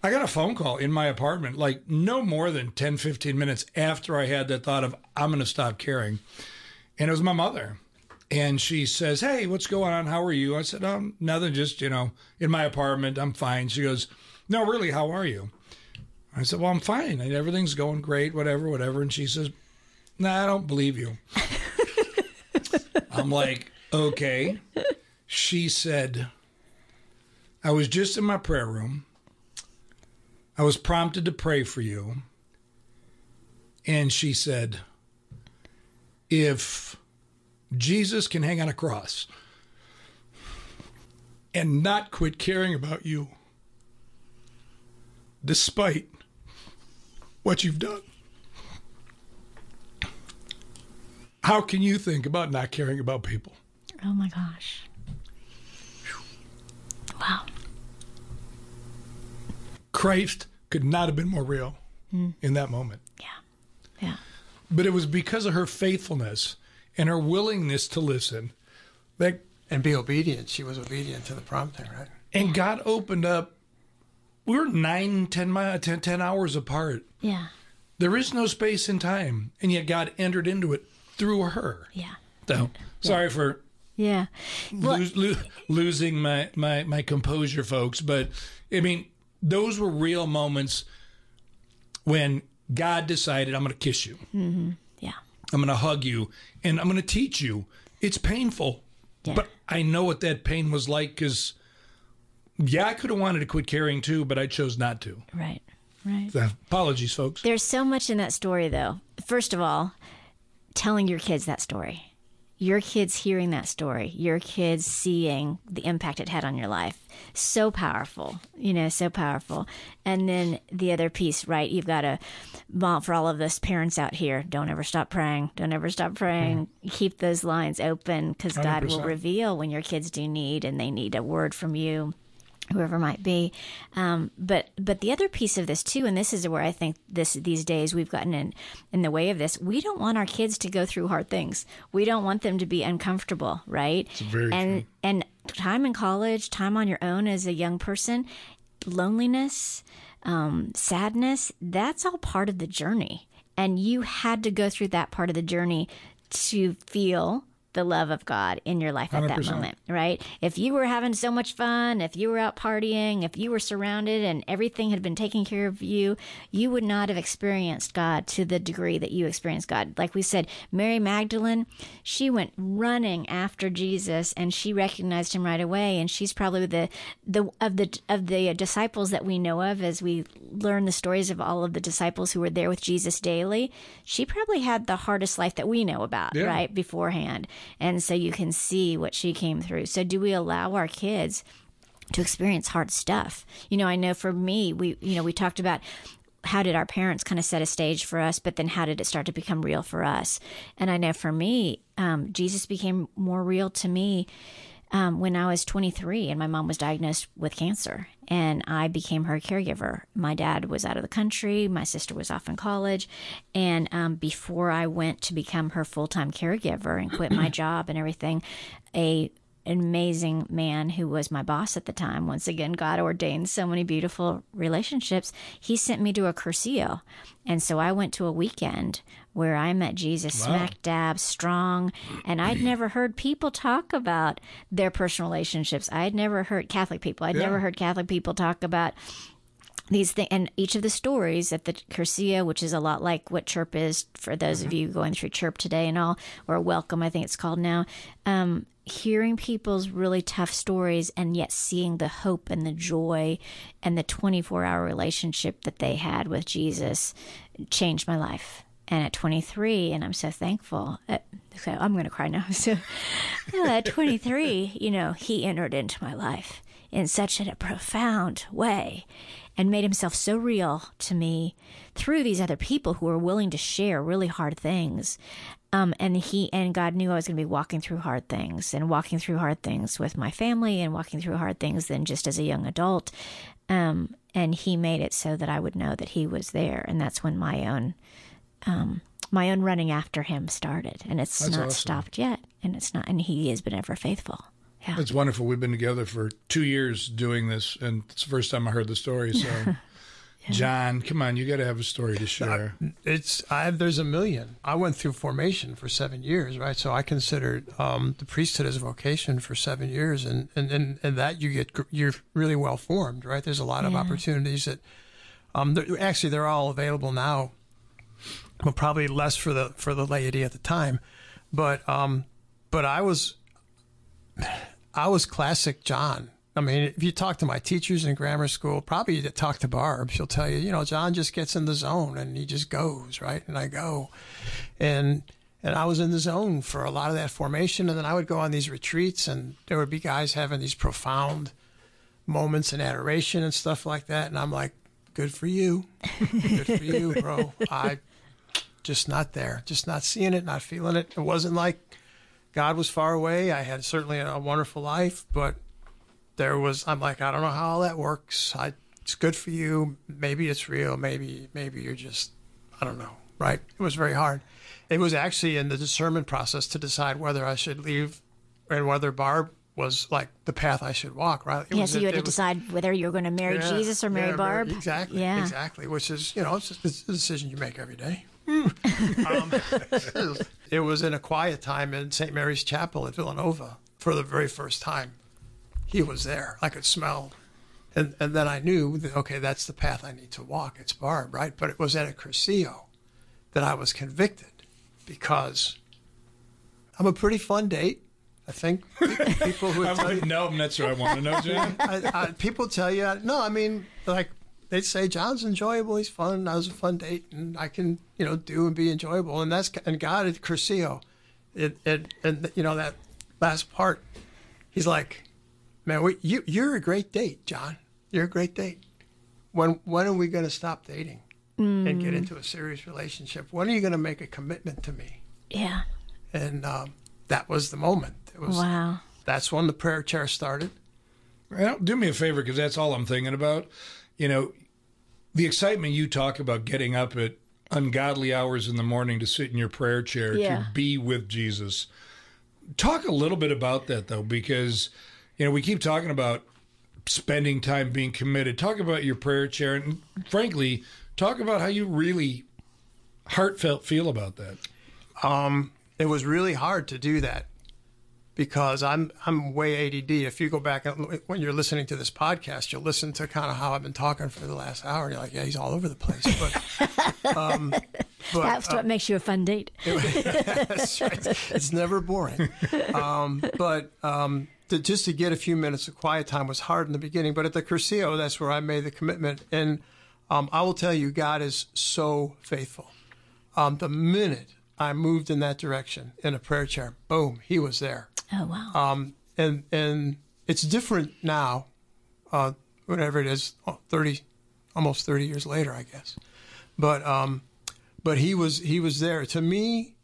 I got a phone call in my apartment, like no more than 10, 15 minutes after I had that thought of, I'm going to stop caring. And it was my mother. And she says, Hey, what's going on? How are you? I said, Oh, nothing, just, you know, in my apartment. I'm fine. She goes, No, really, how are you? I said, Well, I'm fine. Everything's going great, whatever, whatever. And she says, Nah, I don't believe you. I'm like, Okay. She said, I was just in my prayer room. I was prompted to pray for you. And she said, If Jesus can hang on a cross and not quit caring about you, despite what you've done, how can you think about not caring about people? Oh my gosh. Wow. Christ could not have been more real Mm. in that moment. Yeah. Yeah. But it was because of her faithfulness and her willingness to listen that and be obedient. She was obedient to the prompting, right? and God opened up. We were nine, ten, mi- 10, 10 hours apart. Yeah. There is no space and time, and yet God entered into it through her. Yeah. So sorry for Yeah. Well, lose, lo- losing my, my my composure, folks. But I mean, those were real moments when God decided, "I'm going to kiss you, hmm Yeah. I'm going to hug you, and I'm going to teach you." It's painful, Yeah. but I know what that pain was like because, yeah, I could have wanted to quit caring too, but I chose not to. Right. Right. So, apologies, folks. There's so much in that story, though. First of all, telling your kids that story, your kids hearing that story, your kids seeing the impact it had on your life. So powerful, you know, so powerful. And then the other piece, right? You've got to, well, for all of us parents out here, don't ever stop praying. Don't ever stop praying. Mm-hmm. Keep those lines open because God will reveal when your kids do need and they need a word from you whoever might be. Um, but but the other piece of this too, and this is where I think this these days we've gotten in in the way of this. We don't want our kids to go through hard things. We don't want them to be uncomfortable, right? very and and time in college, time on your own as a young person, loneliness, um, sadness, that's all part of the journey. And you had to go through that part of the journey to feel the love of God in your life at that 100%. moment, right? If you were having so much fun, if you were out partying, if you were surrounded and everything had been taken care of you, you would not have experienced God to the degree that you experienced God. Like we said, Mary Magdalene, she went running after Jesus and she recognized him right away and she's probably the the of the of the disciples that we know of as we learn the stories of all of the disciples who were there with Jesus daily. She probably had the hardest life that we know about, Yeah. right? beforehand. And so you can see what she came through. So do we allow our kids to experience hard stuff? You know, I know for me, we you know, we talked about how did our parents kind of set a stage for us, but then how did it start to become real for us? And I know for me, um, Jesus became more real to me um, when I was 23 and my mom was diagnosed with cancer, and I became her caregiver. My dad was out of the country, my sister was off in college, and um, before I went to become her full time caregiver and quit my job and everything, a amazing man who was my boss at the time. Once again, God ordained so many beautiful relationships. He sent me to a Cursillo. And so I went to a weekend where I met Jesus Wow. smack dab strong. And I'd never heard people talk about their personal relationships. I had never heard Catholic people, I'd Yeah. never heard Catholic people talk about these things and each of the stories at the Cursillo, which is a lot like what chirp is for those of you going through chirp today and all or welcome i think it's called now um, hearing people's really tough stories and yet seeing the hope and the joy and the 24 hour relationship that they had with jesus changed my life. And at 23 and i'm so thankful uh, so i'm going to cry now so uh, at 23 you know he entered into my life in such a profound way and made himself so real to me through these other people who were willing to share really hard things. Um, and he and god knew i was going to be walking through hard things and walking through hard things with my family and walking through hard things then just as a young adult. Um, and he made it so that i would know that he was there. And that's when my own um, my own running after him started. And it's That's not awesome. stopped yet. And it's not and he has been ever faithful yeah It's wonderful. We've been together for two years doing this, and it's the first time I heard the story. So, John, come on, you got to have a story to share. It's I have there's a million. I went through formation for seven years, right? So I considered um, the priesthood as a vocation for seven years, and and and, and that you get you're really well formed, right? There's a lot of opportunities that um they're, actually they're all available now. Well, probably less for the for the laity at the time, but um, but I was I was classic John. I mean, if you talk to my teachers in grammar school, probably you talk to Barb, she'll tell you, you know, John just gets in the zone and he just goes, right? And I go. And and I was in the zone for a lot of that formation and then I would go on these retreats and there would be guys having these profound moments in adoration and stuff like that and I'm like, good for you. Good for you, bro. I just not there. Just not seeing it, not feeling it. It wasn't like God was far away. I had certainly a wonderful life, but there was I'm like, I don't know how all that works. I it's good for you. Maybe it's real. Maybe maybe you're just I don't know. Right? It was very hard. It was actually in the discernment process to decide whether I should leave and whether Barb was like the path I should walk, right? It yeah, was- so you had it to decide whether you were going to marry yeah, Jesus or marry yeah, Barb. Exactly. Yeah. Exactly. Which is, you know, it's, just, it's a decision you make every day. Um, it was in a quiet time in St. Mary's Chapel at Villanova for the very first time. He was there. I could smell. And, and then I knew that, okay, that's the path I need to walk. It's Barb, right? But it was at a Cursillo that I was convicted because I'm a pretty fun date. I think people who I tell you, wouldn't know, and that's what I want to know, John. I, I, people tell you, no, I mean, like they say, John's enjoyable. He's fun. That was a fun date, and I can, you know, do and be enjoyable. And that's and God at Cursillo, it, it and you know that last part, he's like, man, we, you you're a great date, John. You're a great date. When when are we going to stop dating and get into a serious relationship? When are you going to make a commitment to me? Yeah. And um, that was the moment. It was. Wow. That's when the prayer chair started. Well, do me a favor because that's all I'm thinking about. You know, the excitement you talk about getting up at ungodly hours in the morning to sit in your prayer chair Yeah. to be with Jesus. Talk a little bit about that though, because you know we keep talking about spending time being committed. Talk about your prayer chair, and frankly, talk about how you really heartfelt feel about that. Um, it was really hard to do that because I'm I'm way ADD. If you go back and when you're listening to this podcast, you'll listen to kind of how I've been talking for the last hour. And you're like, yeah, he's all over the place. But, um, but That's what makes you a fun date. that's right. It's never boring. Um, but um, to, just to get a few minutes of quiet time was hard in the beginning. But at the Cursillo, that's where I made the commitment. And um, I will tell you, God is so faithful. Um, the minute I moved in that direction in a prayer chair, boom, He was there. Oh wow. Um, and and it's different now, uh, whatever it is, oh, thirty, almost thirty years later, I guess. But um, but he was he was there to me.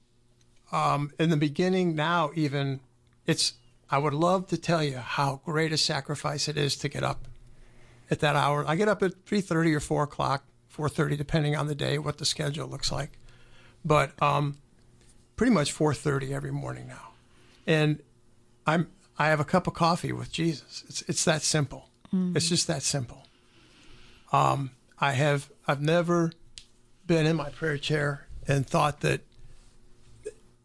Um, in the beginning, now even, it's I would love to tell you how great a sacrifice it is to get up at that hour. I get up at three thirty or four o'clock, four thirty, depending on the day, what the schedule looks like. But um, pretty much four thirty every morning now, and I'm I have a cup of coffee with Jesus. It's it's that simple. It's just that simple. Um, I have I've never been in my prayer chair and thought that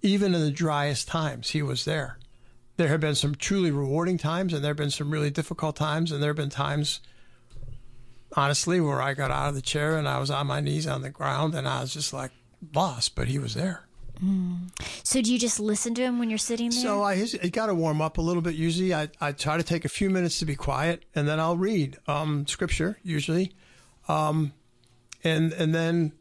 even in the driest times he was there. There have been some truly rewarding times and there have been some really difficult times and there have been times honestly where I got out of the chair and I was on my knees on the ground and I was just like lost, but he was there. So do you just listen to him when you're sitting there? So I, I got to warm up a little bit. Usually, I, I try to take a few minutes to be quiet, and then I'll read um, scripture. Usually, um, and and then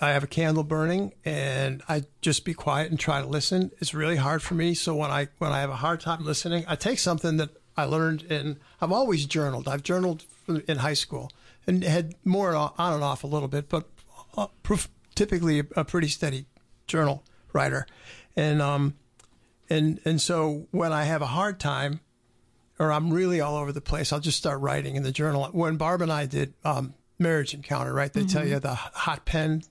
I have a candle burning, and I just be quiet and try to listen. It's really hard for me. So when I when I have a hard time listening, I take something that I learned in. I've always journaled. I've journaled in high school and had more on and off a little bit, but uh, typically a pretty steady journal writer, and um, and and so when I have a hard time, or I'm really all over the place, I'll just start writing in the journal. When Barb and I did um, marriage encounter, right? They tell you the hot pen,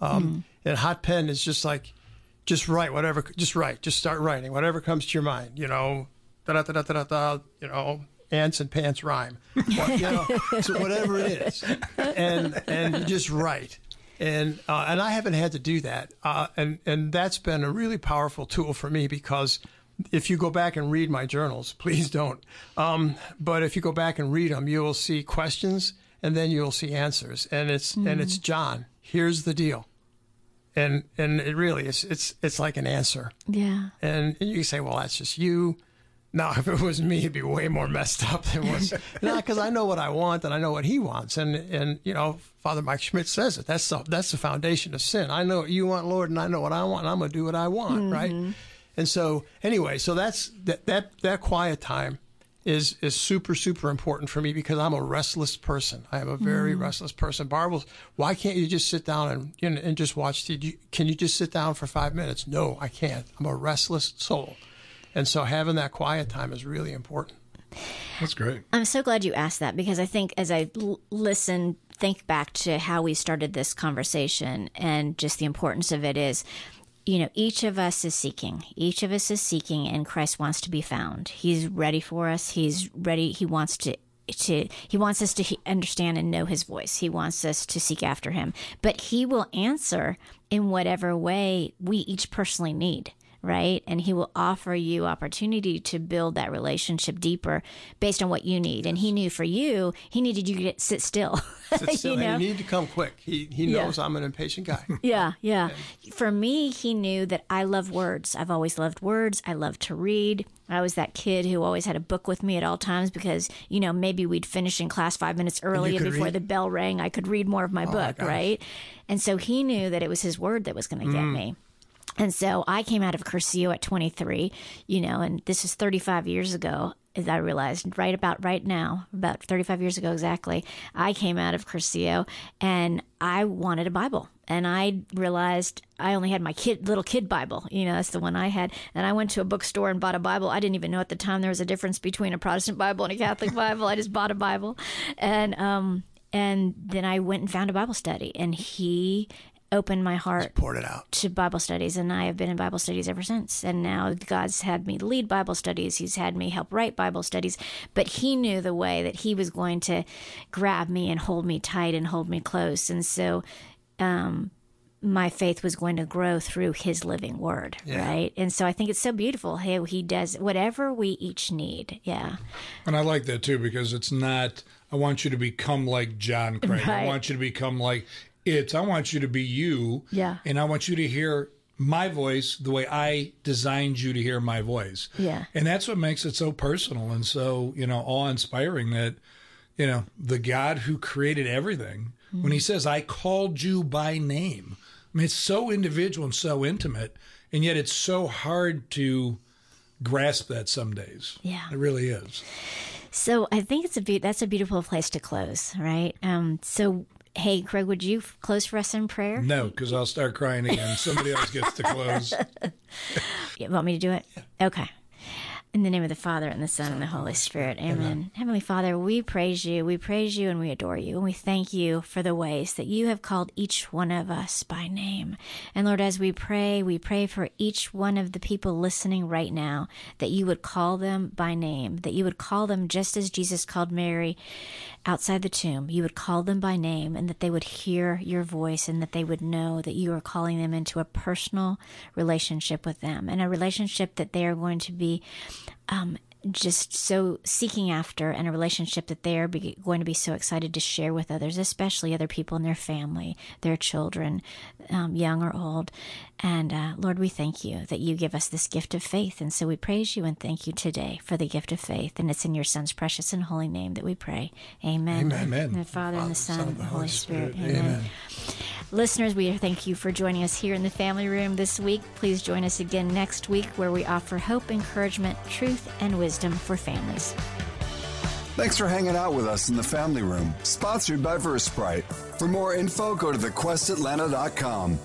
um, and hot pen is just like, just write whatever, just write, just start writing whatever comes to your mind. You know, da da da da da da. You know. Ants and pants rhyme, Well, you know, so whatever it is, and and you just write, and uh, and I haven't had to do that, uh, and and that's been a really powerful tool for me because if you go back and read my journals, please don't, um, but if you go back and read them, you will see questions and then you'll see answers, and it's and it's John. Here's the deal, and and it really is it's it's like an answer, yeah. and, and you say, well, that's just you. Now, if it was me, it'd be way more messed up than was. no, because I know what I want and I know what he wants, and and you know, Father Mike Schmitz says it. That's the that's the foundation of sin. I know what you want, Lord, and I know what I want. And I'm going to do what I want, mm-hmm. right? And so, anyway, so that's that that that quiet time is is super super important for me because I'm a restless person. I am a very mm-hmm. restless person. Barb, why can't you just sit down and you know, and just watch TV? Can you just sit down for five minutes? No, I can't. I'm a restless soul. And so having that quiet time is really important. That's great. I'm so glad you asked that because I think as I l- listen, think back to how we started this conversation and just the importance of it is, you know, each of us is seeking. Each of us is seeking, and Christ wants to be found. He's ready for us. He's ready. He wants to. To he wants us to understand and know his voice. He wants us to seek after him, but he will answer in whatever way we each personally need right? And he will offer you opportunity to build that relationship deeper based on what you need. And he knew for you, he needed you to get, sit still. Sit still, you know? and you need to come quick. He he Yeah. knows I'm an impatient guy. Yeah, yeah. For me, he knew that I love words. I've always loved words. I love to read. I was that kid who always had a book with me at all times because, you know, maybe we'd finish in class five minutes early and, could before read? the bell rang, I could read more of oh my book, gosh. right? And so he knew that it was his word that was going to get mm. me. And so I came out of Cursillo at 23, you know, and this is 35 years ago, as I realized, right about right now, about 35 years ago exactly, I came out of Cursillo and I wanted a Bible. And I realized I only had my kid, little kid Bible, you know, that's the one I had. And I went to a bookstore and bought a Bible. I didn't even know at the time there was a difference between a Protestant Bible and a Catholic Bible. I just bought a Bible. And, um, and then I went and found a Bible study and he opened my heart Poured it out. to Bible studies, and I have been in Bible studies ever since. And now God's had me lead Bible studies. He's had me help write Bible studies. But He knew the way that He was going to grab me and hold me tight and hold me close. And so, um, my faith was going to grow through His living Word, right? And so I think it's so beautiful how He does whatever we each need. Yeah, And I like that too because it's not, I want you to become like John Craig. I want you to become like it's, I want you to be you. Yeah. And I want you to hear my voice the way I designed you to hear my voice. Yeah. And that's what makes it so personal and so, you know, awe inspiring that, you know, the God who created everything, when he says, I called you by name, I mean, it's so individual and so intimate. And yet it's so hard to grasp that some days. Yeah. It really is. So I think it's a be- that's a beautiful place to close, right? Um, so hey, Craig, would you close for us in prayer? No, because I'll start crying again. Somebody else gets to close. You want me to do it? Okay. In the name of the Father, and the Son, and the Holy Spirit. Amen. Amen. Heavenly Father, we praise you. We praise you and we adore you. And we thank you for the ways that you have called each one of us by name. And Lord, as we pray, we pray for each one of the people listening right now that you would call them by name, that you would call them just as Jesus called Mary outside the tomb. You would call them by name and that they would hear your voice and that they would know that you are calling them into a personal relationship with them and a relationship that they are going to be um, just so seeking after and a relationship that they are be, going to be so excited to share with others, especially other people in their family, their children, um, young or old. And uh, Lord, we thank you that you give us this gift of faith. And so we praise you and thank you today for the gift of faith. And it's in your Son's precious and holy name that we pray. Amen. Amen. The Father, Father and the Son, and the Holy Spirit. Spirit. Amen. Amen. Listeners, we thank you for joining us here in the family room this week. Please join us again next week where we offer hope, encouragement, truth, and wisdom for families. Thanks for hanging out with us in the family room, sponsored by Versprite. For more info, go to thequestatlanta.com.